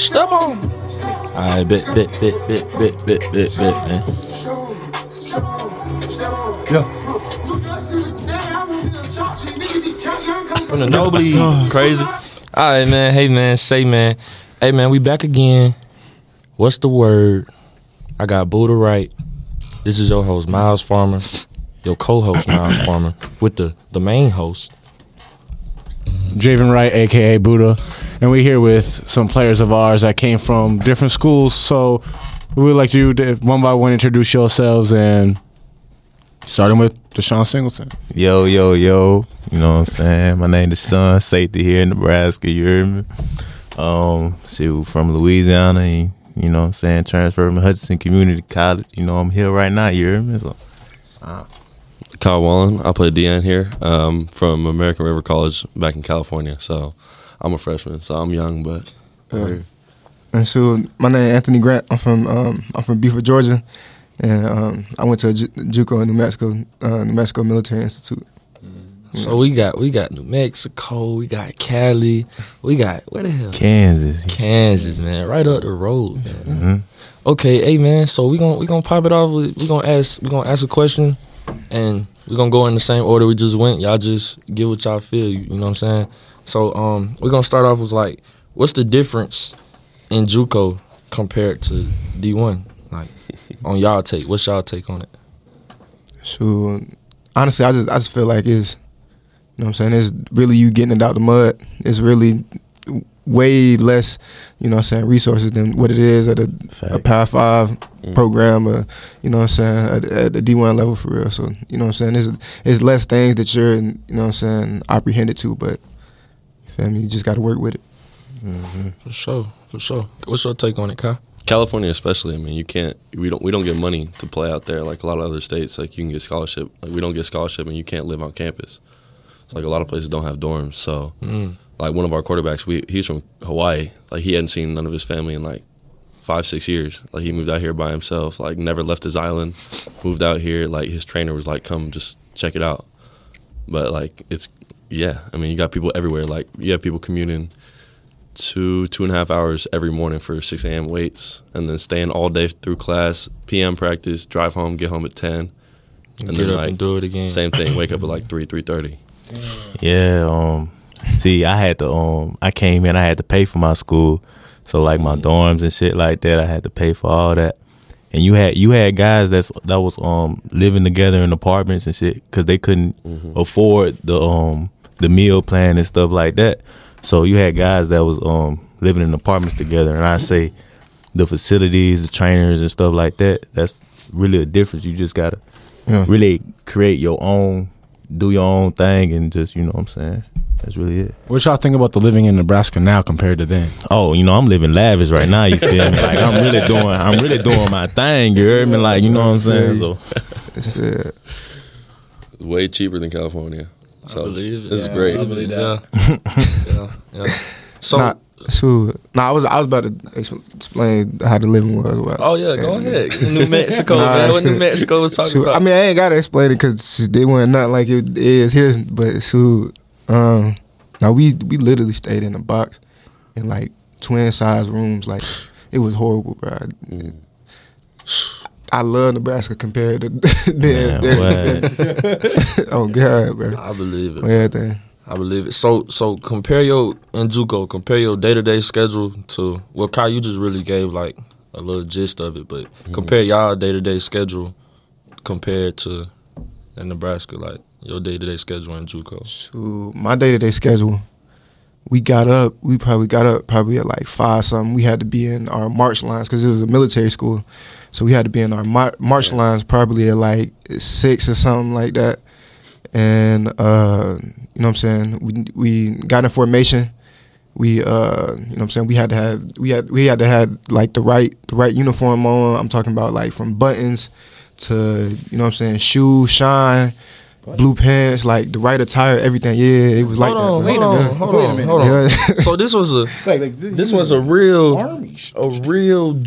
Step on. Alright, bet, bet, bet, bet, bet, bet, bet, bet, man. Yeah. From the nosebleed, crazy. All right, man. Hey, man. Say, man. Hey, man. We back again. What's the word? I got Buddha right. This is your host, Myles Farmer. Your co-host, Myles Farmer, with the the main host. Javen Wright, aka Buddha, and we're here with some players of ours that came from different schools. So we would like you to one by one introduce yourselves and starting with Deshon Singleton. Yo, yo, yo. You know what I'm saying? My name is Sean, safety here in Nebraska, you heard me? Um, shoot, from Louisiana, and, you know what I'm saying? Transferred from Hutchinson Community College. You know, I'm here right now, you heard me? So, Kyle Wallen. I play DL here um, from American River College back in California. So I'm a freshman, so I'm young, but Yeah. And so my name is Anthony Grant. I'm from um, I'm from Buford, Georgia, and um, I went to Ju- JUCO in New Mexico, uh, New Mexico Military Institute. So we got we got New Mexico, we got Cali, we got where the hell? Kansas. Kansas, man, right up the road, man. Mhm. Okay, hey man, so we gonna we gonna pop it off. with- We gonna ask we gonna ask a question, and we gonna go in the same order we just went. Y'all just give what y'all feel. You, you know what I'm saying? So um, we're gonna start off with like, what's the difference in JUCO compared to D1? Like, on y'all take, what's y'all take on it? So honestly, I just I just feel like it's you know what I'm saying. It's really you getting it out the mud. It's really way less, you know what I'm saying, resources than what it is at a, a Power Five program, or you know what I'm saying, at, at the D1 level for real. So you know what I'm saying. It's it's less things that you're you know what I'm saying apprehended to, but you feel me. You just got to work with it. For sure, for sure. What's your take on it, Kai? California especially. I mean, you can't. We don't. We don't get money to play out there like a lot of other states. Like you can get scholarship. Like we don't get scholarship, and you can't live on campus. It's like a lot of places don't have dorms. So, Mm. like one of our quarterbacks, we he's from Hawaii. Like he hadn't seen none of his family in like five, six years. Like he moved out here by himself. Like never left his island. Moved out here. Like his trainer was like, "Come, just check it out." But like it's yeah. I mean, you got people everywhere. Like you have people commuting two two and a half hours every morning for 6 a.m. weights, and then staying all day through class, PM practice, drive home, get home at 10, and Get then up like and do it again. same thing, wake up at like three three thirty. Yeah, um see I had to um I came in, I had to pay for my school. So like my dorms and shit like that, I had to pay for all that. And you had you had guys that's that was um living together in apartments and shit cuz they couldn't afford the um the meal plan and stuff like that. So you had guys that was um living in apartments together and I say the facilities, the trainers and stuff like that, that's really a difference. You just got to Yeah. really create your own do your own thing and just you know what I'm saying. That's really it. What y'all think about the living in Nebraska now compared to then? Oh, you know, I'm living lavish right now. You feel me? Like I'm really doing, I'm really doing my thing. You heard me? Like you know what I'm saying? So It's, It's way cheaper than California. So I believe it. this is great. I believe that. Yeah. yeah, yeah. So, nah, so nah, I was I was about to explain how the living was. Well, oh yeah, go ahead. New Mexico, Nah, man. What New. Mexico was talking Shoot, about? I mean, I ain't gotta explain it because they weren't nothing like it is here. But shoot, um, now we we literally stayed in a box in like twin size rooms. Like it was horrible, bro. I love Nebraska compared to Man, then. oh God, bro. I believe it. Everything. I believe it. So, so compare your in JUCO, compare your day to day schedule to well, Kai, you just really gave like a little gist of it, but mm-hmm. compare y'all day to day schedule compared to in Nebraska, like your day to day schedule in JUCO. So my day to day schedule, we got up. We probably got up probably at like five something. We had to be in our march lines because it was a military school, so we had to be in our mar- march lines probably at like six or something like that. And uh, you know what I'm saying? We we got in formation. We uh, you know what I'm saying? We had to have we had we had to have like the right the right uniform on. I'm talking about like from buttons to you know what I'm saying shoes, shine, blue pants, like the right attire, everything. Yeah, it was like hold on, that. hold on, hold Wait a on, minute. hold on. Yeah. So this was a Like, like this was a real army. a real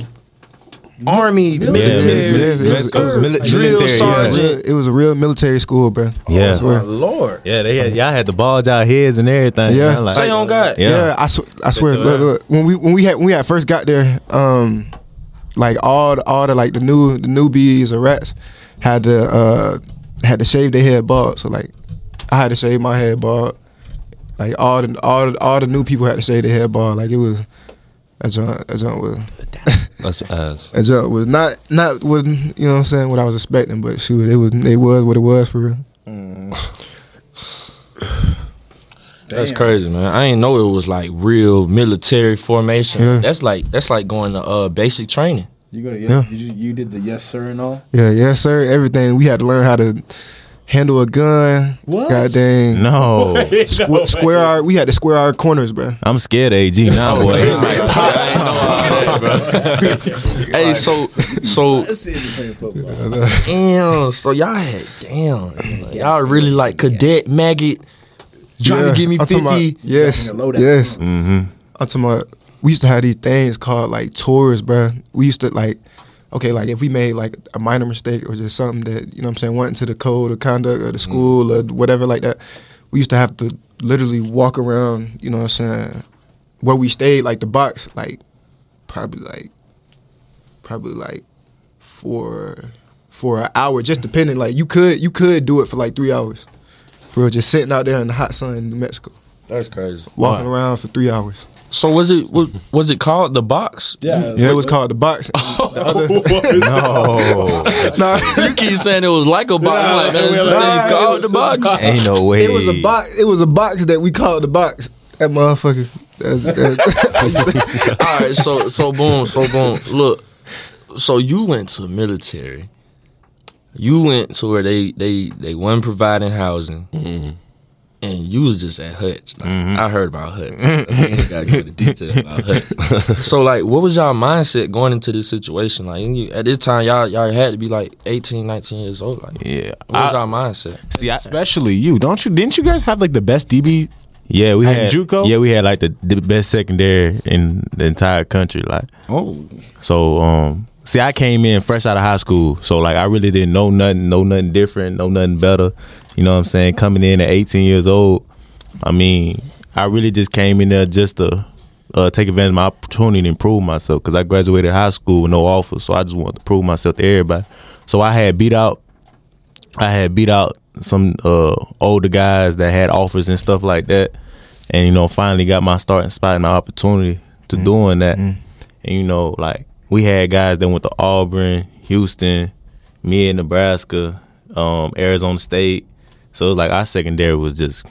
army, military. Yeah, it was- it was- it was a drill sergeant. It was a real military school, bro. Yeah. I swear. My lord. Yeah, they had, y'all had the balls out heads and everything. Yeah. man, like- Say on God. Yeah. Yeah, I, sw- I swear. Look, look, when we when we had when we had first got there, um, like all the, all the like the new the newbies or rats had to uh had to shave their head bald. So like, I had to shave my head bald. Like all the all the, all the new people had to shave their head bald. Like it was. That junk, that junk was That's ass. that junk was not not what you know what I'm saying what I was expecting, but shoot, it was it was what it was for real. That's crazy, man. I didn't know it was like real military formation. Yeah. That's like that's like going to uh basic training. You go to Yeah. Did you, you did the yes sir and all. Yeah, yes sir. Everything we had to learn how to handle a gun. What? God dang. No, Squ- square our we had to square our corners, bro. I'm scared AG now, boy. Hey, so so damn, so y'all had damn, y'all really like cadet maggot trying Yeah, to give me I'm fifty. about- yes, Bring a loadout. yes. hmm I'm talking about. We used to have these things called like tours, bro. We used to like, okay, like if we made like a minor mistake or just something that you know what I'm saying went into the code of conduct of the mm-hmm. school or whatever like that, we used to have to literally walk around. You know what I'm saying? Where we stayed, like the box, like probably like probably like for for an hour, just depending. Like you could you could do it for like three hours, for just sitting out there in the hot sun in New Mexico, That's crazy. walking around for three hours. So was it was, was it called the box? Yeah. Yeah, it was called the box. The other- No, nah, You keep saying it was like a box. I'm like, man, this thing called the box. ain't no way. it was a box. It was a box that we called the box. That motherfucker. That's, that's, All right, so so boom, so boom. Look, so you went to military. You went to where they they they wasn't providing housing, mm-hmm. And you was just at Hutch. Like, I heard about Hutch. I gotta give the detail about Hutch. so like, what was y'all mindset going into this situation? Like you, at this time, y'all y'all had to be like 18, 19 years old. Like, yeah. what was I- y'all mindset? see, I, Especially you, don't you? Didn't you guys have like the best DB? yeah, we had JUCO? Yeah, we had like the, the best secondary in the entire country. Like, Oh, so um, see, I came in fresh out of high school, so like I really didn't know nothing, know nothing different, know nothing better. You know what I'm saying? Coming in at 18 years old, I mean, I really just came in there just to uh, take advantage of my opportunity and improve myself because I graduated high school with no offers, so I just wanted to prove myself to everybody. So I had beat out, I had beat out some uh, older guys that had offers and stuff like that, and you know, finally got my starting spot and my opportunity to doing that. And you know, like we had guys that went to Auburn, Houston, me in Nebraska, um, Arizona State. So it was like our secondary was just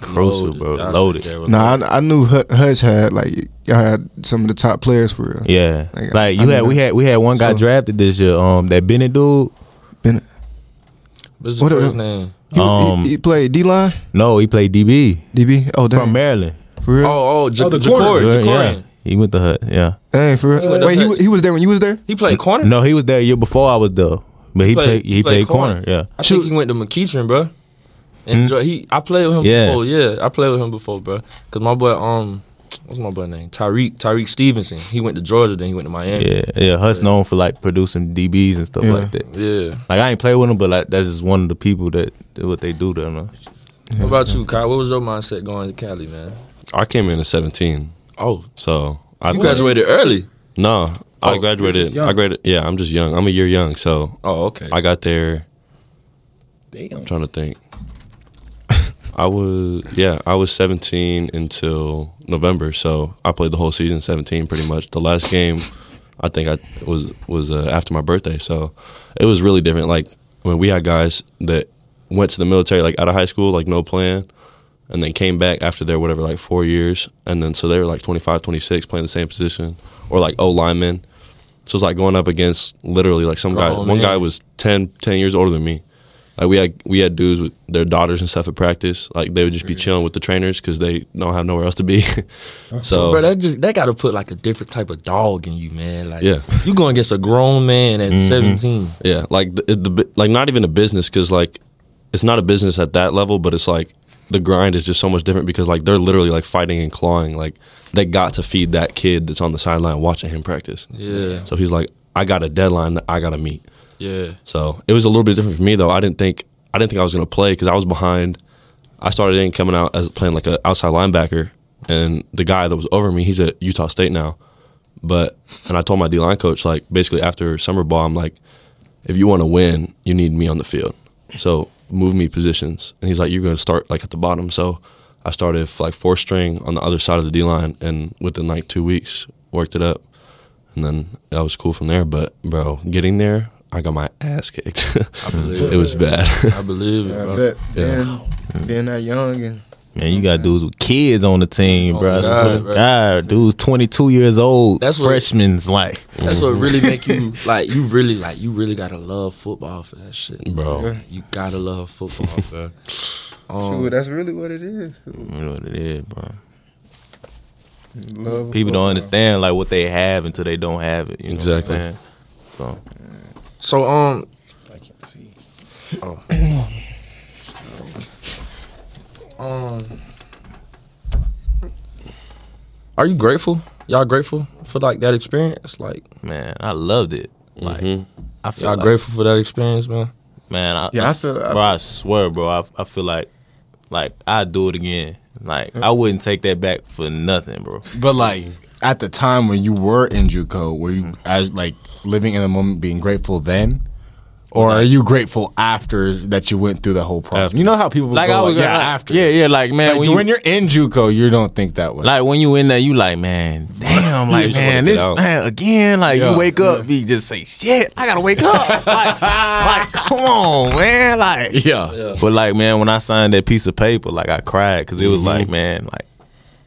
crucial, Loaded. bro, Y'all loaded. secondary nah, I, I knew Hut- Hutch had like y'all had some of the top players for real. Yeah, Like, like I you knew had, we that. had, we had one guy So- drafted this year. Um, that Bennett dude. Bennett. What's his What first a- name? He, Um, he, he played D line, No, he played DB DB. Oh, damn. from Maryland. for real. Oh, oh, J- Oh, the Ja'Cory, corner. Yeah, he went to Hutch. Yeah, Dang, for real. went Wait, he, he was there when you was there. He played corner. no, he was there a year before I was there, but he played, he, played, corner. Yeah, I Shoot. think he went to McEachern, bro. And Hmm? he, I played with him Yeah. before. Yeah, I played with him before, bro. Cause my boy, um, what's my boy name? Tyrique, Tyrique Stevenson. He went to Georgia, then he went to Miami. yeah, yeah. Hutch's known for like producing DBs and stuff Yeah. like that. Yeah. Like I ain't play with him, but like that's just one of the people that do what they do there. Man. What about you, Kyle? What was your mindset going to Cali, man? I came in at 17, Oh, so I you graduated early. No, I Oh, graduated. I graduated. Yeah, I'm just young. I'm a year young, so Oh, okay. I got there. damn. I'm trying to think. I was yeah, I was 17 until November, so I played the whole season 17 pretty much. The last game, I think I was was uh, after my birthday, so it was really different. Like when we had guys that went to the military like out of high school, like no plan, and then came back after their whatever like four years, and then so they were like 25, 26 playing the same position, or like O linemen. So it's like going up against literally like some guy. Grown One guy was 10, 10 years older than me. Like we had we had dudes with their daughters and stuff at practice. Like they would just be mm-hmm. chilling with the trainers because they don't have nowhere else to be. so, bro, that just that got to put like a different type of dog in you, man. Like, Yeah. you going against a grown man at mm-hmm. seventeen. yeah, like the, the like not even a business because like it's not a business at that level, but it's like the grind is just so much different because like they're literally like fighting and clawing. Like they got to feed that kid that's on the sideline watching him practice. Yeah. So he's like, I got a deadline that I got to meet. Yeah. So it was a little bit different for me though. I didn't think I didn't think I was going to play because I was behind. I started in coming out as playing like an outside linebacker, and the guy that was over me, he's at Utah State now. But and I told my D line coach like basically after summer ball, I'm like, if you want to win, you need me on the field. So move me positions, and he's like, you're going to start like at the bottom. So I started like four string on the other side of the D line, and within like two weeks, worked it up, and then that was cool from there. But bro, getting there, I got my ass kicked. I believe it was bad. I believe it, I bro. bet. Yeah. Being, being that young and Man, you got dudes with kids on the team, Oh, bro. I God, swear to bro. God, dudes 22 years old. That's what- freshmen's like. That's what really make you like. You really like. You really gotta love football for that shit, Bro. Yeah. You gotta love football, bro. Um, shoot, that's really what it is. You know what it is, bro. Love People football. don't understand like what they have until they don't have it. You know Exactly. What I'm saying? So so um, I can't see. Oh. um, are you grateful? Y'all grateful for like that experience? Like, man, I loved it. Like Mhm. I feel y'all like, grateful for that experience, man? man. I, Yeah, I, I feel- I bro. I swear, bro. I, I feel like like I'd do it again. Like I wouldn't take that back for nothing, bro. But like at the time when you were in JUCO, were you mm-hmm. as like living in the moment, being grateful then, or are you grateful after that you went through the whole process? After. You know how people Like go, I was like, yeah like, after, Yeah, yeah. Like man, Like, when, when, you, are in JUCO, you don't think that way. like when you in there, you like, man, damn, like man, this man again. Like Yeah, you wake up, you just say, shit, I gotta wake up. like, like, come on, man, like, yeah. But like, man, when I signed that piece of paper, like I cried because it was mm-hmm. like, man, like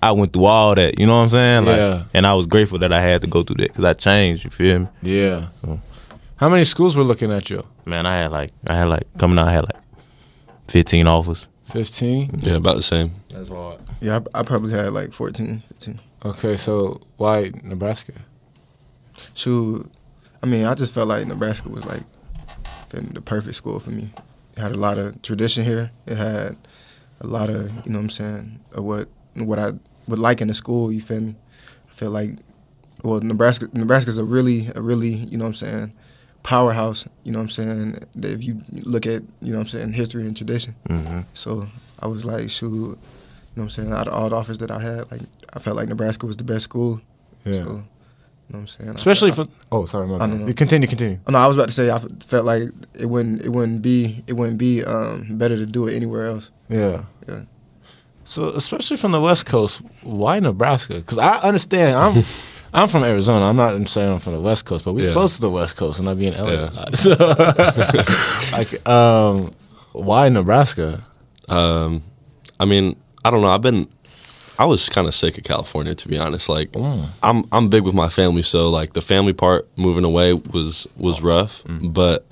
I went through all that. You know what I'm saying? Like, Yeah. and I was grateful that I had to go through that because I changed. You feel me? Yeah. How many schools were looking at you? Man, I had like, I had like coming out, I had like 15 offers. Fifteen. Yeah, about the same. That's hard. Yeah, I, I probably had like 14, 15. Okay, so why Nebraska? Shoot, I mean, I just felt like Nebraska was like the, the perfect school for me. It had a lot of tradition here. It had a lot of, you know what I'm saying, of what what I would like in the school, you feel me? I feel like well, Nebraska Nebraska's a really a really, you know what I'm saying, powerhouse, you know what I'm saying, that if you look at, you know what I'm saying, history and tradition. Mm-hmm. So I was like, shoot, you know what I'm saying, out of all the offers that I had, like I felt like Nebraska was the best school. Yeah. So, you know what I'm saying? I Especially felt- for oh sorry, my I bad. don't know. You continue, continue. Oh, no, I was about to say I f- felt like it wouldn't it wouldn't be it wouldn't be um, better to do it anywhere else. Yeah. Yeah. So especially from the West Coast, why Nebraska? Because I understand I'm I'm from Arizona. I'm not saying I'm from the West Coast, but we're Yeah. close to the West Coast, and I be in LA. Yeah. So, like, um, why Nebraska? Um, I mean, I don't know. I've been, I was kind of sick of California to be honest. Like, I'm I'm big with my family, so like the family part moving away was was rough, but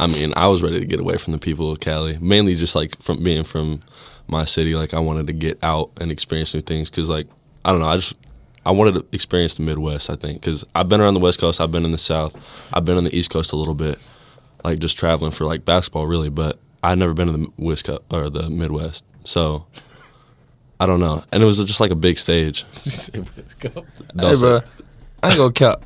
I mean, I was ready to get away from the people of Cali, mainly just like from being from my city. Like, I wanted to get out and experience new things because, like, I don't know, I just I wanted to experience the Midwest. I think because I've been around the West Coast, I've been in the South, I've been on the East Coast a little bit, like just traveling for like basketball, really. But I'd never been to the West Coast or the Midwest, so I don't know. And it was just like a big stage. Hey, bro, I ain't gonna cap.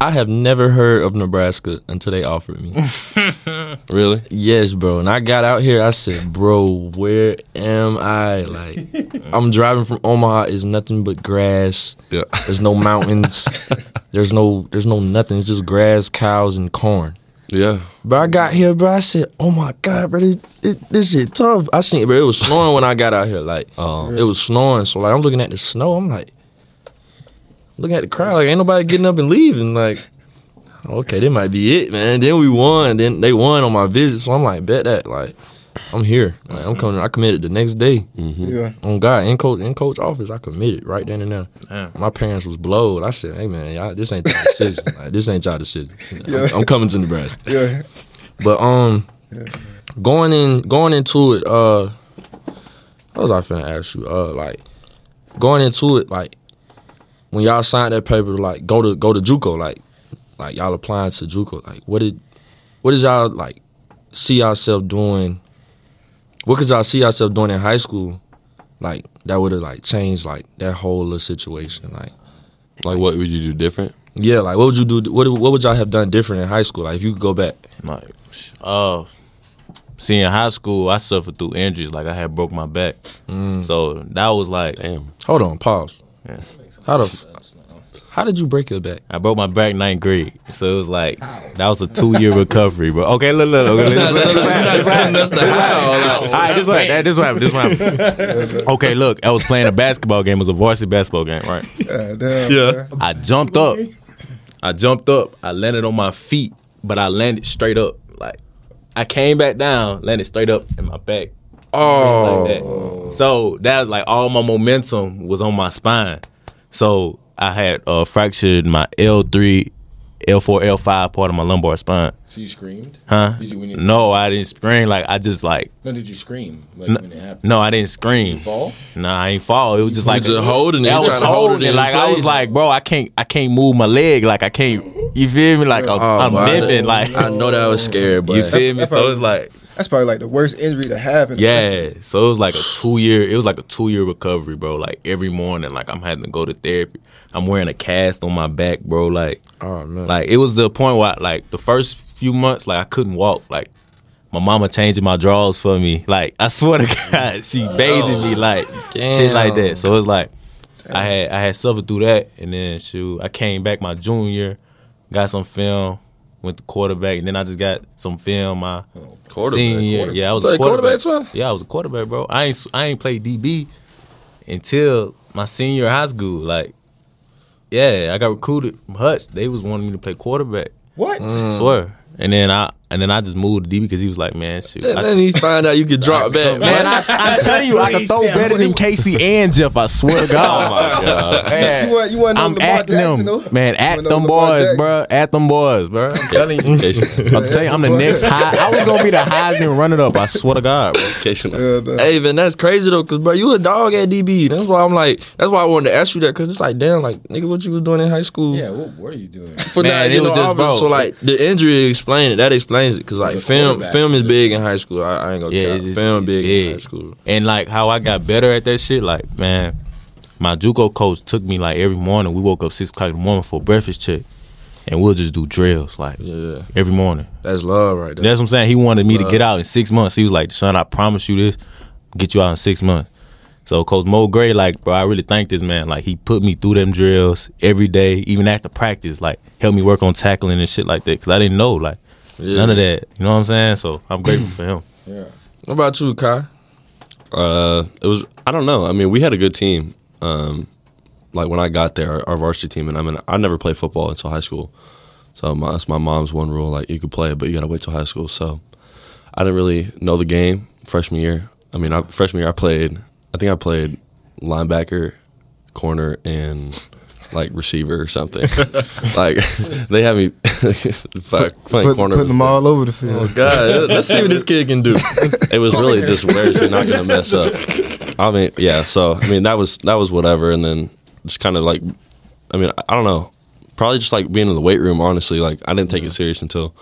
I have never heard of Nebraska until they offered me. Really? yes, bro. And I got out here. I said, "Bro, where am I? Like, I'm driving from Omaha. Is nothing but grass. Yeah. There's no mountains. there's no. There's no nothing. It's just grass, cows, and corn." Yeah. But I got here, bro. I said, "Oh my god, bro, this, this, this shit tough." I seen, bro. It was snowing when I got out here. Like, Oh. it was snowing. So like, I'm looking at the snow. I'm like, looking at the crowd. Like, ain't nobody getting up and leaving. Like, okay, that might be it, man. Then we won. Then they won on my visit. So I'm like, bet that. Like, I'm here. Like, I'm coming. I committed the next day. Yeah. On God, in coach in coach office, I committed right then and there. Damn. My parents was blowed. I said, "Hey man, y'all, this ain't y'all decision. Like, this ain't y'all decision. I'm, I'm coming to Nebraska." Yeah. But um, going in going into it, uh, what was I finna ask you? Uh, like going into it, like when y'all signed that paper, like go to go to JUCO, like like y'all applying to JUCO, like what did what did y'all like see yourself doing? What could y'all see yourself doing in high school? Like that would have like changed like that whole little situation. Like Like, what would you do different? Yeah, like what would you do? What what would y'all have done different in high school? Like if you could go back. Like, uh, see, in high school, I suffered through injuries. Like I had broke my back, so that was like, Damn. Hold on, pause. Yeah. How the? f- How did you break your back? I broke my back ninth grade. So it was like that was a two year recovery, bro. Okay, look, look, look. look, look, look, That's the how. All right, this what that this happened. This is what happened. Okay, look, I was playing a basketball game. It was a varsity basketball game, right? Damn, Yeah. I jumped up. I jumped up. I landed on my feet, but I landed straight up. Like I came back down, landed straight up, and my back Oh, like that. So that was like all my momentum was on my spine. So I had uh, fractured my L three, L four, L five part of my lumbar spine. So you screamed? Huh? Did you, when you, No, I didn't scream. Like I just like No, did you scream? Like no, when it happened? no, I didn't scream. Fall? Nah, I ain't fall. It was just like just holding it, I was trying to hold it holding in Like I was like, bro, I can't, I can't move my leg. Like I can't. You feel me? Like I'm, Oh, I'm boy, I limping. know- Like I know that was scary, but you feel me? So it's like. That's probably like the worst injury to have. In the Yeah, so it was like a two year. It was like a two year recovery, bro. Like every morning, like I'm having to go to therapy. I'm wearing a cast on my back, bro. Like, Oh man. like it was the point where, like, the first few months, like I couldn't walk. Like, my mama changing my drawers for me. Like, I swear to God, she bathing me, oh, like shit like that. So it's like I had I had suffered through that, and then shoot, I came back my junior got some film, went to quarterback, and then I just got some film my oh, Quarterback, senior year. quarterback. Yeah, I was Play a quarterback. quarterback. Yeah, I was a quarterback, bro. I ain't I ain't played DB until my senior high school. Like, yeah, I got recruited from Hutch. They was wanting me to play quarterback. What? Swear. And then I and then I just moved to DB because he was like, man, shoot. And I- then he find out you could drop back. Man, I, I tell you, I can throw better than Casey and Jeff. I swear to God. Oh my god. Man, You want- you want no I'm Lamar at Jackson, them, though? man. At them boys, Jackson? bro. At them boys, bro. I'm telling you. I'm telling you, I'm the next high. I was gonna be the Heisman runner up. I swear to God, bro. Yeah, Hey man, that's crazy though, cause bro, you a dog at DB. That's why I'm like, that's why I wanted to ask you that, cause it's like, damn, like nigga, what you was doing in high school? Yeah, what were you doing? For Man, not it getting was just, bro. So like the injury explained it. That explains it, cause like film, film is big in high school. I, I ain't gonna Yeah, yeah, it's just- film big, in high school. And like how I got better at that shit, like man, my JUCO coach took me like every morning. We woke up six o'clock in the morning for a breakfast check, and we'll just do drills like Yeah, every morning. that's love right there. That's what I'm saying. He wanted me to get out in six months. He was like, "Son, I promise you this, get you out in six months." So Coach Mo Gray, like, bro, I really thank this man. Like, he put me through them drills every day, even after practice. Like, helped me work on tackling and shit like that, cause I didn't know like Yeah. none of that. You know what I'm saying? So I'm grateful for him. Yeah. What about you, Kai? Uh, it was. I don't know. I mean, we had a good team. Um, like when I got there, our, our varsity team, and I mean, I never played football until high school. So my, that's my mom's one rule: like you could play, but you got to wait till high school. So I didn't really know the game freshman year. I mean, I, freshman year I played. I think I played linebacker, corner, and like receiver or something. like they have me fuck, playing Put, corner. putting them bad. all over the field. Oh. God, let's see what this kid can do. it was really just where is he not going to mess up? I mean, yeah. So I mean, that was that was whatever, and then just kind of like, I mean, I, I don't know, probably just like being in the weight room. Honestly, like I didn't take it serious until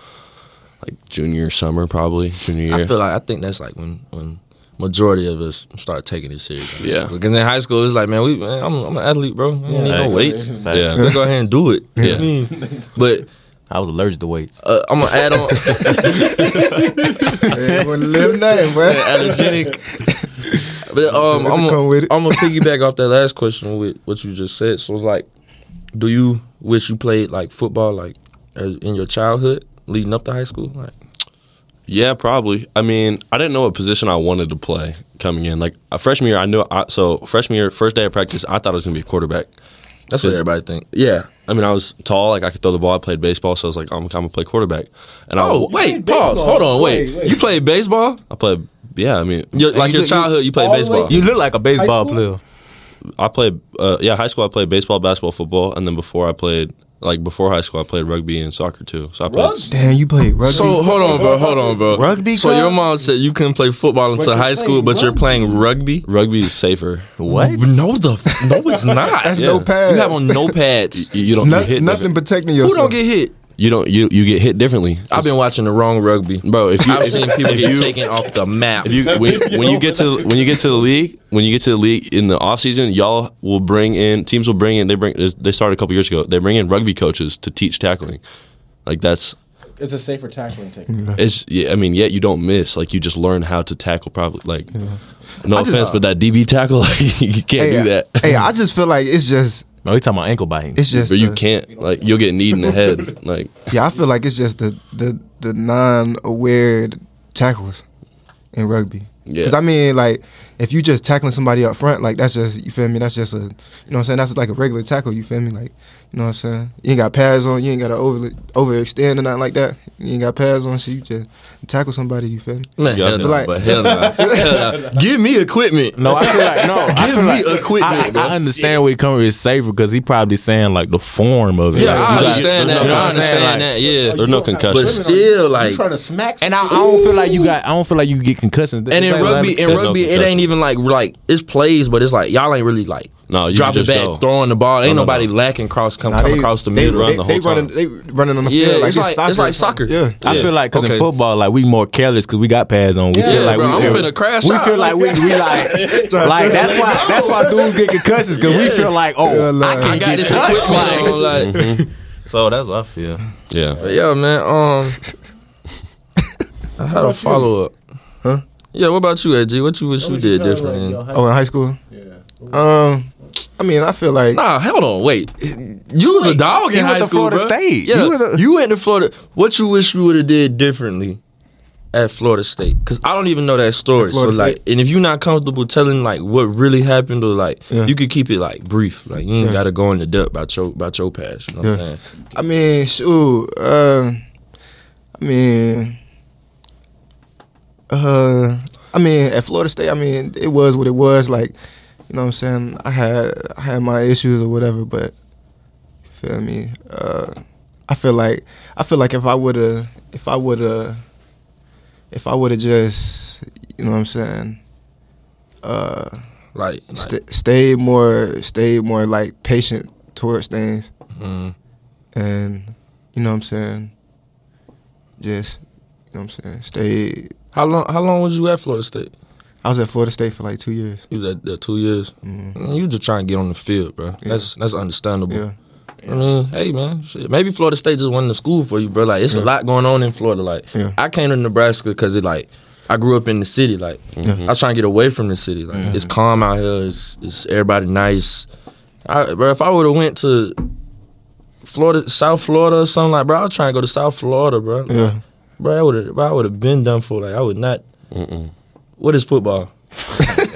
like junior summer, probably junior year. I feel like I think that's like when when majority of us start taking it serious. Yeah. because in high school it's like, man, we man, I'm, I'm an athlete, bro. I don't need no weights. Facts. Yeah. Let's go ahead and do it. You know what I mean? But I was allergic to weights. uh, I'm gonna add on Hey, want to live name, boy. allergenic. But um, I'm come with it. gonna piggyback off that last question with what you just said. So it's like, do you wish you played like football like as in your childhood leading up to high school? Like, Yeah, probably. I mean, I didn't know what position I wanted to play coming in. Like a freshman year, I knew. I, so freshman year, first day of practice, I thought I was gonna be a quarterback. that's what everybody think. Yeah, I mean, I was tall, like I could throw the ball. I played baseball, so I was like, I'm, I'm gonna play quarterback. And Oh I, wait, pause. Hold on, wait. Wait, wait. You played baseball? I played. Yeah, I mean, Your, like you your look- childhood, you played all way- baseball. You look like a baseball player. I played. Uh, yeah, high school I played baseball, basketball, football, and then before I played, like before high school, I played rugby and soccer too. So I played. Rugby? Damn, you played rugby. So hold on, bro. Hold on, bro. Rugby So club? your mom said you couldn't play football until high school, playing but you're playing rugby. Rugby is safer. What? No, the no, it's not. That's yeah. no pads. You have on no pads. You, you don't No- you hit nothing protecting Who yourself. don't get hit? You don't you you get hit differently. I've been watching the wrong rugby. bro. If you I've if, seen people get you taken off the map. if you when, when you get to when you get to the league when you get to the league in the off season, y'all will bring in teams will bring in they bring they started a couple years ago. They bring in rugby coaches to teach tackling. Like that's It's a safer tackling technique. it's yeah. I mean, yet you don't miss. Like you just learn how to tackle properly. Like no I just- offense, but uh, that DB tackle, like, you can't hey, do uh, that. hey, I just feel like it's just No, we talking about ankle biting. it's just But you the- can't like you'll get kneed in the head. Like Yeah, I feel like it's just the the the non-aware tackles in rugby. Yeah. Because I mean, like, if you just tackling somebody up front, like that's just you feel me. That's just a you know what I'm saying. That's like a regular tackle. You feel me? Like you know what I'm saying. You ain't got pads on. You ain't got to over overextend or nothing like that. You ain't got pads on. So you just tackle somebody. You feel me? Man, Yeah, hell no, like- but hell no. Hell no. Give me equipment. No, I feel like no. Give me like, equipment, I, bro. I understand where he coming with safer because he probably saying like the form of it. Yeah, Like, I you got- understand that. you know I what I'm saying? understand Like, that. Yeah, there's no concussion. but concussion. still, like, you trying to smack. And I, I don't feel like you got. I don't feel like you get concussions. and in Like, rugby, in there's no rugby, it ain't even like like it's plays, but it's like y'all ain't really like No, you dropping back, go. throwing the ball. Ain't no, nobody no. lacking cross come, Nah, come they- across the they, middle. run They, the they whole running. They running on the Yeah, field like it's like- it's like soccer. Yeah. I feel like because Okay. in football, like we more careless because we got pads on. We Yeah, feel like bro, we, I'm finna crash We out. feel like we, we like like that's why that's why dudes get concussions because we feel like oh I can't got get this touched. equipment Like, so that's what I feel. yeah. But yeah, man. Um, I had a follow up. Huh? Yeah. What about you, AG? What you wish you did differently? in? Oh, in high school. Yeah. Um, I mean, I feel like Nah, hold on, wait. You was a dog in you high went to school, Florida bro. State. Yeah, You you, went to- went to Florida. What you wish you would have did differently at Florida State? Because I don't even know that story. So Florida like, and if you're not comfortable telling like what really happened, or like Yeah. you could keep it like brief. Like you ain't Yeah. got to go into depth about your about your past. You know what I'm saying? I mean, shoot. Uh, I mean, uh, I mean, at Florida State, I mean, it was what it was. Like, you know what I'm saying? I had I had my issues or whatever, but you feel me? Uh, I feel like I feel like if I would have if I would have if I would have just you know what I'm saying uh Like, like st- stayed more stayed more like patient towards things mm, and you know what I'm saying just you know what I'm saying stay how long? How long was you at Florida State? I was at Florida State for like two years You was at there two years. Mhm. You just trying to get on the field, bro. That's that's understandable. yeah I mean, hey man, shit. maybe Florida State just went the school for you, bro. Like it's a lot going on in Florida. Like Yeah. I came to Nebraska because it like I grew up in the city. Like Yeah. I was trying to get away from the city. Like it's calm out here. It's, it's everybody nice. I, bro, if I would have went to Florida, South Florida or something like, bro, I was trying to go to South Florida, bro. Like, yeah bro, I would have, I would have been done for. Like I would not. What is football?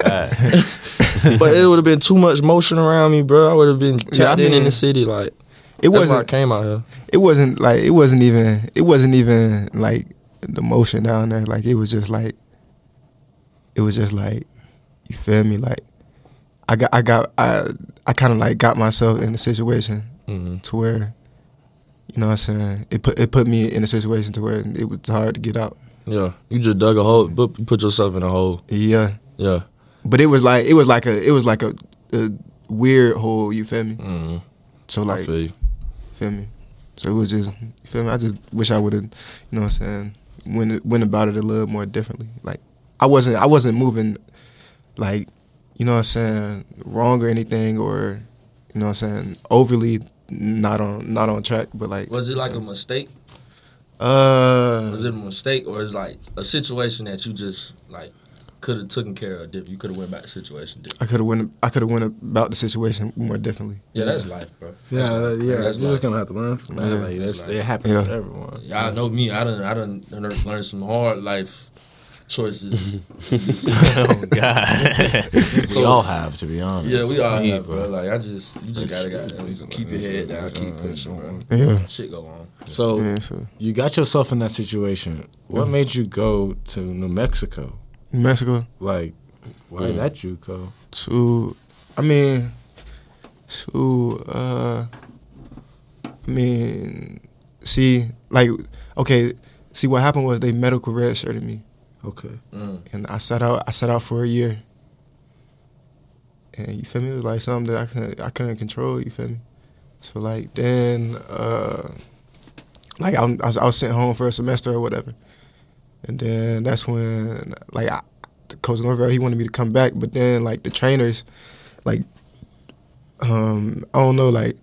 but it would have been too much motion around me, bro. I would have been tapped Yeah, I in in the city. Like it that's why I wasn't came out here. it wasn't like it wasn't even it wasn't even like the motion down there like it was just like it was just like you feel me like I got I got I I kind of like got myself in a situation hmm to where you know what I'm saying? It put it put me in a situation to where it was hard to get out. Yeah, you just dug a hole, but you put yourself in a hole. yeah. Yeah. but it was like it was like a it was like a, a weird hole you feel me? Hmm so I like feel feel me? So it was just you feel me? I just wish I would have you know what I'm saying went went about it a little more differently. Like I wasn't I wasn't moving like you know what I'm saying wrong or anything or you know what I'm saying overly not on not on track but like Was it like a mistake? uh Was it a mistake, or is like a situation that you just like could have taken care of? If you could have went back to the situation. Different. I could have went I could have went about the situation more differently Yeah, that's life, bro. Yeah, That's that- life. yeah. That's You're life. just gonna have to learn from that. Yeah. Like that's That's it happens Yeah. to everyone. Y'all know me. I done, I done, done learned some hard life choices. oh God. we all have, to be honest. yeah, we all Yeah, have, bro. Like I just, you just gotta, gotta keep your head down, keep pushing, bro. yeah Shit go on. So yeah so you got yourself in that situation. What made you go to New Mexico? New Mexico Like, why that JUCO? to I mean to uh I mean see like okay see what happened was they medical red shirted me Okay. Mm. and I sat out I sat out for a year and you feel me it was like something that I couldn't I couldn't control you feel me so like then uh like I was, I was sent home for a semester or whatever, and then that's when like I, the coach Norvell he wanted me to come back, but then like the trainers, like um I don't know like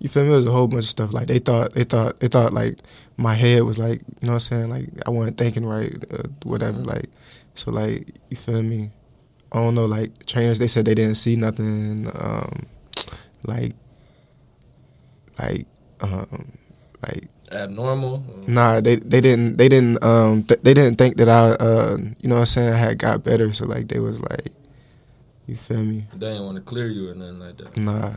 you feel me? It was a whole bunch of stuff. Like they thought they thought they thought like my head was like you know what I'm saying like I wasn't thinking right, uh, whatever. Like so like you feel me? I don't know like trainers they said they didn't see nothing um like like um like Abnormal. Nah, they they didn't they didn't um th- they didn't think that I uh you know what I'm saying I had got better. So like they was like, you feel me? They didn't want to clear you or nothing like that. Nah.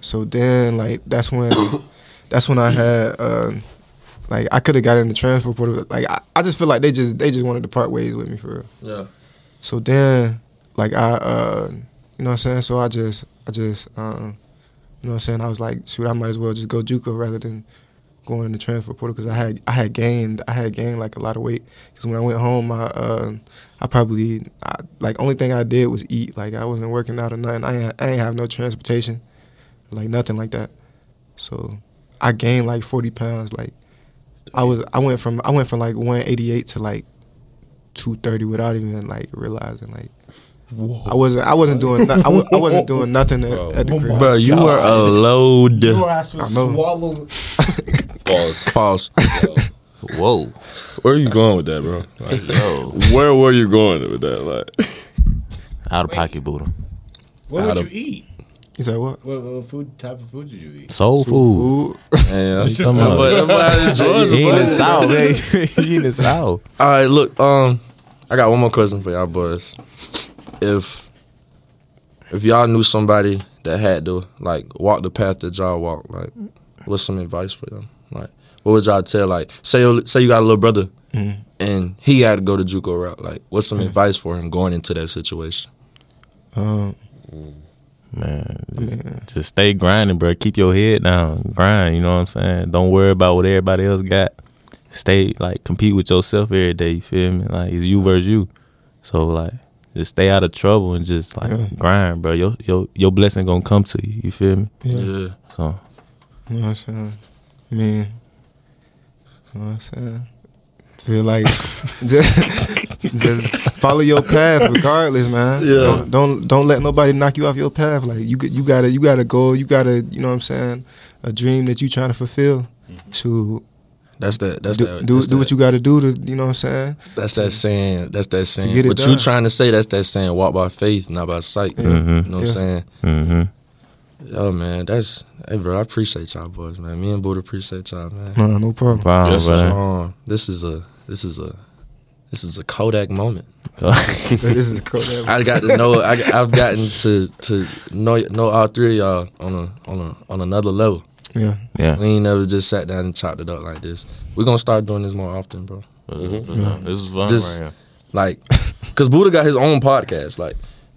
So then like that's when that's when I had uh like I could have got in the transfer portal. Like I, I just feel like they just they just wanted to part ways with me for real. Yeah. So then like I uh you know what I'm saying. So I just I just um you know what I'm saying. I was like shoot I might as well just go JUCO rather than going in the transfer portal because I had I had gained I had gained like a lot of weight because when I went home I uh, I probably I, like only thing I did was eat like I wasn't working out or nothing I ain't, I ain't have no transportation like nothing like that so I gained like forty pounds like I was I went from I went from like one eighty eight to like two thirty without even like realizing like I wasn't I wasn't doing no, I, w- I wasn't doing nothing at, at the oh crib. Bro, you were a load. Your ass was I know. swallowed. Pause. Pause. Whoa. Where are you going with that, bro? Like, Yo. where were you going with that? Like, Out of pocket Buddha. What Out would of- you eat? He said what? What, what food type of food did you eat? Soul food. Food. man, Come on. But- but I enjoy He in the it, south, man. He in the south. All right, look. Um, I got one more question for y'all boys. If if y'all knew somebody that had to like walk the path that y'all walk, like, what's some advice for them? Like, what would y'all tell? Like, say say you got a little brother Mhm. and he had to go to JUCO route. Like, what's some advice for him going into that situation? Um, Man, just, just stay grinding, bro. Keep your head down. Grind, you know what I'm saying? Don't worry about what everybody else got. Stay, like, compete with yourself every day, you feel me? Like, it's you versus you. So, like, just stay out of trouble and just, like, Yeah. grind, bro. Your, your, your blessing gonna come to you, you feel me? yeah. Yeah, So, You know what I'm saying? Man. you know what I'm saying? Feel like just, just follow your path regardless, man. Yeah. Don't, don't don't let nobody knock you off your path. Like you you gotta you gotta go. You gotta you know what I'm saying? A dream that you trying to fulfill. To that's that. That's do that. do, that's do that. what you gotta do to you know what I'm saying? That's that saying. That's that saying. get it What you trying to say? That's that saying. Walk by faith, not by sight. Yeah. Mhm. You know what Yeah. I'm saying? mm-hmm. Yo, man, that's hey, bro. I appreciate y'all boys, man. Me and Buddha appreciate y'all, man. No, no problem. Wow, Yes, brother. Um, this is a this is a this is a Kodak moment. this is Kodak. I got to know. I, I've gotten to to know know all three of y'all on a on a on another level. Yeah. yeah. We ain't never just sat down and chopped it up like this. We're gonna start doing this more often, bro. This is mm-hmm. fun Just- right here. Like, cause Buddha got his own podcast. Like,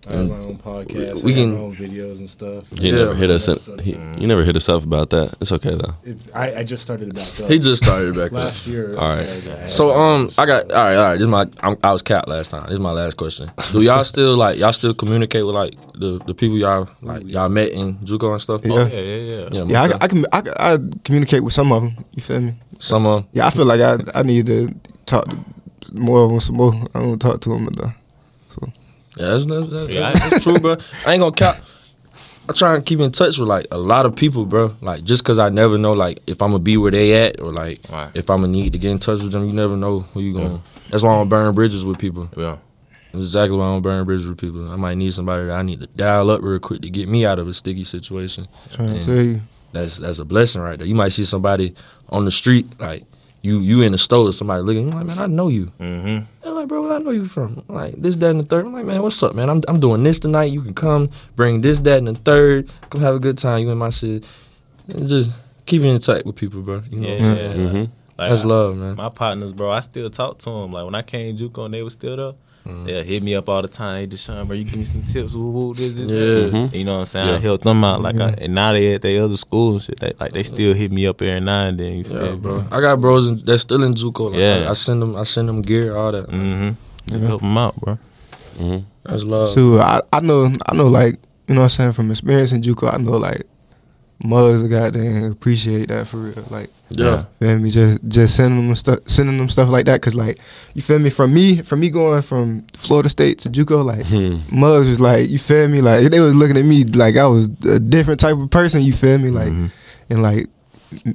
I have my own podcast. We I can- my own videos and stuff. he Yeah. never hit us. In, he, you never hit us up about that. It's okay though. It's, I, I just started it back up. he just started back there. last year. All right. I. So um, I got all right, all right. This is my I'm, I was capped last time. This is my last question. Do y'all still like y'all still communicate with like the the people y'all like y'all met in JUCO and stuff? Yeah. Oh, yeah, yeah, yeah. yeah. Yeah. I, I can I, I communicate with some of them. You feel me? Some of 'em. Yeah, I feel like I I need to talk to more of them some more. I don't talk to them enough. Yeah, that's, that's, that's, Yeah, that's true, bro. I ain't gonna cap. I try and keep in touch with like a lot of people, bro. Like just cause I never know like if I'm gonna be where they at or like Right. if I'm gonna need to get in touch with them. You never know who you gonna. That's why I don't burn bridges with people. Yeah. That's exactly why I don't burn bridges with people. I might need somebody that I need to dial up real quick to get me out of a sticky situation. trying Yeah. to tell you. That's that's a blessing right there. You might see somebody on the street like you you in the store, somebody looking. Like, man, I know you. Mm-hmm. They're like, bro, where I know you from? I'm like this, that, and the third. I'm like, man, what's up, man? I'm I'm doing this tonight. You can come, bring this, that, and the third. Come have a good time. You in my shit. And just keep in touch with people, bro. You know, Yeah, what I'm yeah. Mm-hmm. Like, that's I- love, man. My partners, bro, I still talk to them. Like when I came JUCO and they was still there, Mm. they'll hit me up all the time. Hey, Deshon, bro, you give me some tips. Woo, woo, this, this, Yeah. that. You know what I'm saying? I Yeah. helped them out. Like, I, and now they at their other school and shit. They, like they still hit me up every now and then. You feel Yeah, me, bro. I got bros in, that's still in JUCO. Like, Yeah. I, I send them, I send them gear, all that. Mm-hmm. Help them out, bro. That's love. So I, I know I know like you know what I'm saying from experience in JUCO I know like Mugs goddamn appreciate that for real. Like Yeah. feel me, just just sending them stuff, sending them stuff like that. Cause like you feel me, from me, from me going from Florida State to JUCO, like hmm. Mugs was like, you feel me, like they was looking at me like I was a different type of person. You feel me, like mm-hmm. and like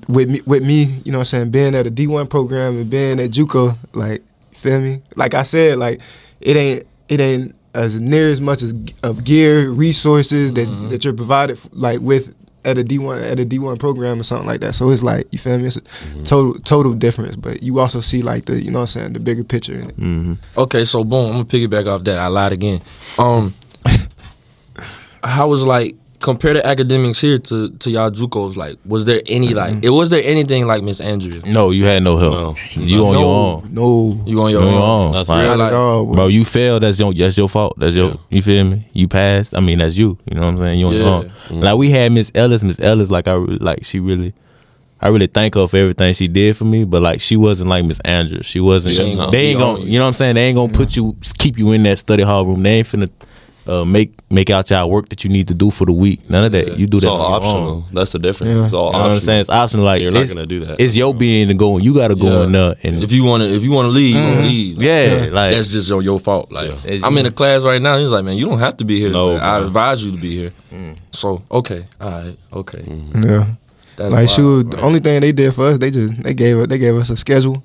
with me, with me, you know what I'm saying, being at a D1 program and being at JUCO, like, you feel me? Like I said, like it ain't it ain't as near as much as of gear, resources that mm-hmm. that you're provided like with at a D1 at a D1 program or something like that. So it's like, you feel me? It's a total total difference, but you also see like the, you know what I'm saying, the bigger picture in it. Mm-hmm. Okay, so boom, I'm gonna piggyback off that. I lied again. Um, how was like compare the academics here to to y'all JUCOs? Like, was there any mm-hmm. like? It was there anything like Miss Andrea? No, you had no help. No. You on no, your own. No. You on You your on your own? own. That's Like, real. Not at all. bro, you failed. That's your that's your fault. That's your you feel me. You passed. I mean, that's you. You know what I'm saying. You on your Yeah. own. Like we had Miss Ellis. Miss Ellis, like I really, like she really. I really thank her for everything she did for me, but like she wasn't like Miss Andrews. She wasn't. She ain't gonna they ain't on gonna. you. You know what I'm saying? They ain't gonna put you, keep you in that study hall room. They ain't finna uh, make make out y'all work that you need to do for the week. None of that. Yeah. You do It's that all on your own. optional. That's the difference. Yeah. It's all You know optional. what I'm saying? It's optional. Like You're not gonna do that. It's your being to go, and you got to go Yeah. in there. And If you wanna if you wanna leave, you gonna leave. yeah, like That's just your, your fault. Like It's I'm you. in a class right now. He's like, man, you don't have to be here. No, I advise you to be here. Mm. So okay, all right, okay. Yeah. That's like she was wild, the only thing they did for us, they just they gave us they gave us a schedule.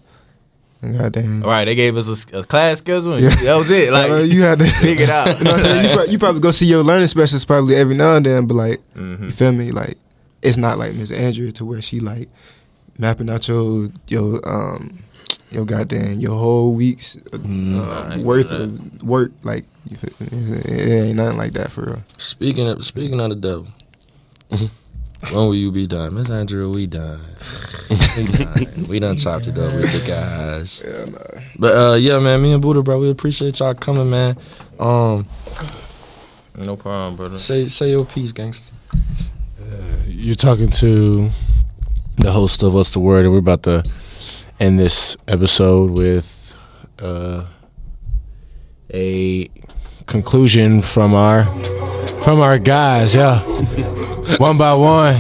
And goddamn. All right, they gave us a, a class schedule. And Yeah. That was it. Like Uh, you had to figure it out. You know what I'm saying? You, prob- you probably go see your learning specialist probably every now and then, but like, Mm-hmm. you feel me? Like, it's not like Miss Andrea to where she like mapping out your your um your goddamn your whole week's uh, Mm-hmm. worth of work. Like, you feel, it, it ain't nothing like that for real. Speaking of speaking of the devil, when will you be done, Miss Andrea? We done. we done. We done chopped it up with the guys. But uh, yeah, man, me and Buddha, bro, we appreciate y'all coming, man. Um, no problem, brother. say say your piece, gangster. You're talking to the host of What's the Word, and we're about to end this episode with uh, a conclusion from our from our guys. Yeah, one by one.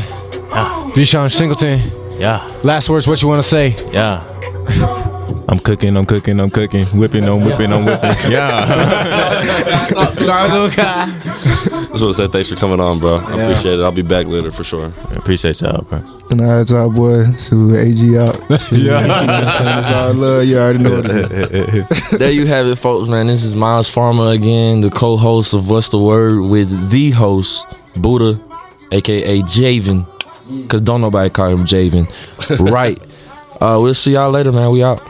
Deshon Singleton. Yeah, Last words. What you want to say? yeah. I'm cooking. I'm cooking. I'm cooking. Whipping. I'm whipping. I'm whipping. Yeah. Just want to say thanks for coming on, bro. I appreciate it. I'll be back later for sure. I appreciate y'all, bro. And all right, y'all boys, who AG out. yeah, it's all I love. You already know what it is. there you have it, folks, man. This is Myles Farmer again, the co-host of What's the Word with the host, Buddha, aka Javen. Cause don't nobody call him Javen. right. Uh, we'll see y'all later, man. We out.